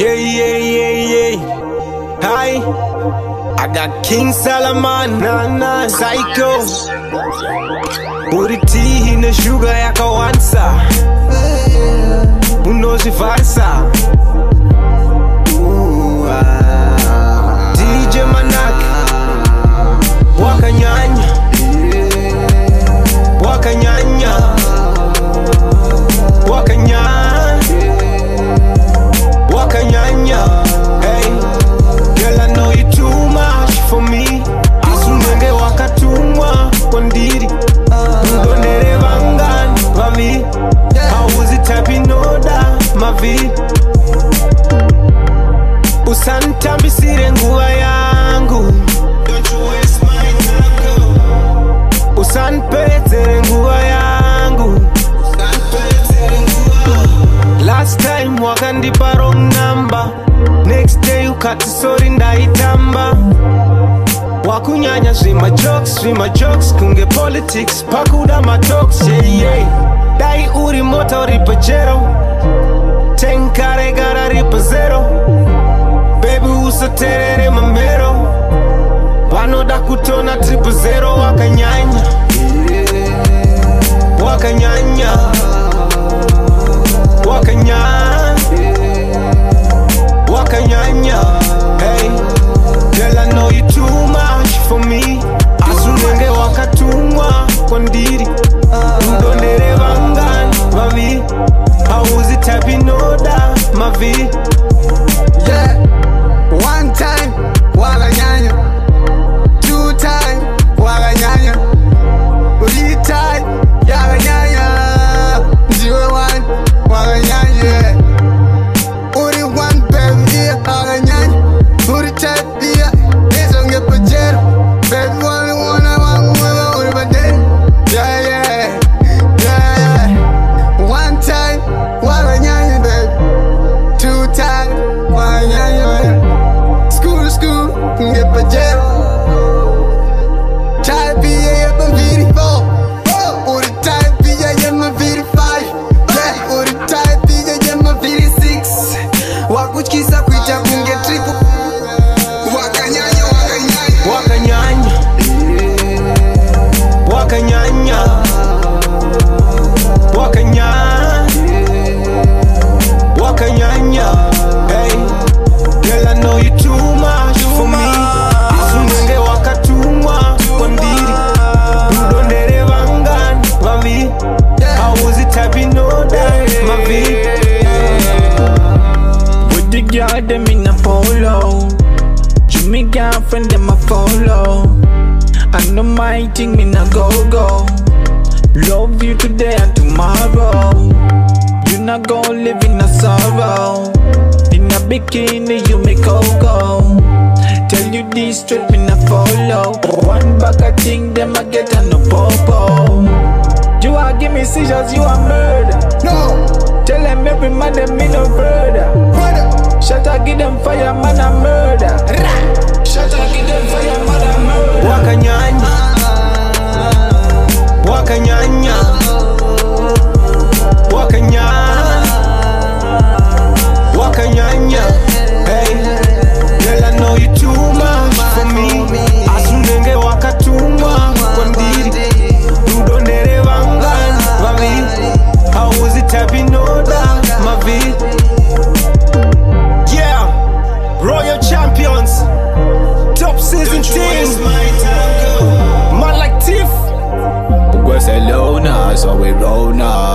Yeah, yeah, yeah, yeah. Hi. I got King Salahman, nah, nah, Syco. Buriti na sugar yakawansa. Unozivasa. Wakanyanya. Hey. Girl, I know you too much for me. Asunenge wakatumwa kwa ndiri. Vangani vami. In mavi. Usantambisire nguva yangu. Usanipedzere nguva yangu. Last time wakandipa ukati sorry ndaitamba. Wakunyanya zvima jokes, zvima jokes Kunge politics, pakuda matoks yeah, yeah. Dai uri mota uri pajero Tenkare gara ripa zero. Baby usaterere mamero. Vanoda kutona triple zero Wakanyanya. Wakanyanya. Wakanyanya Uri You me girlfriend, them a follow. I know my thing, me na go go. Love you today and tomorrow. You not gon' live in a sorrow. In a bikini, you make go go. Tell you this straight, me na follow. One back of thing, them I get a no popo. You a give me seizures, you a murder. No, Tell them every man them me no brother. brother. Shut up, give them fire, man a murder. Top season team Man like Tiff. Barcelona, so we roll now.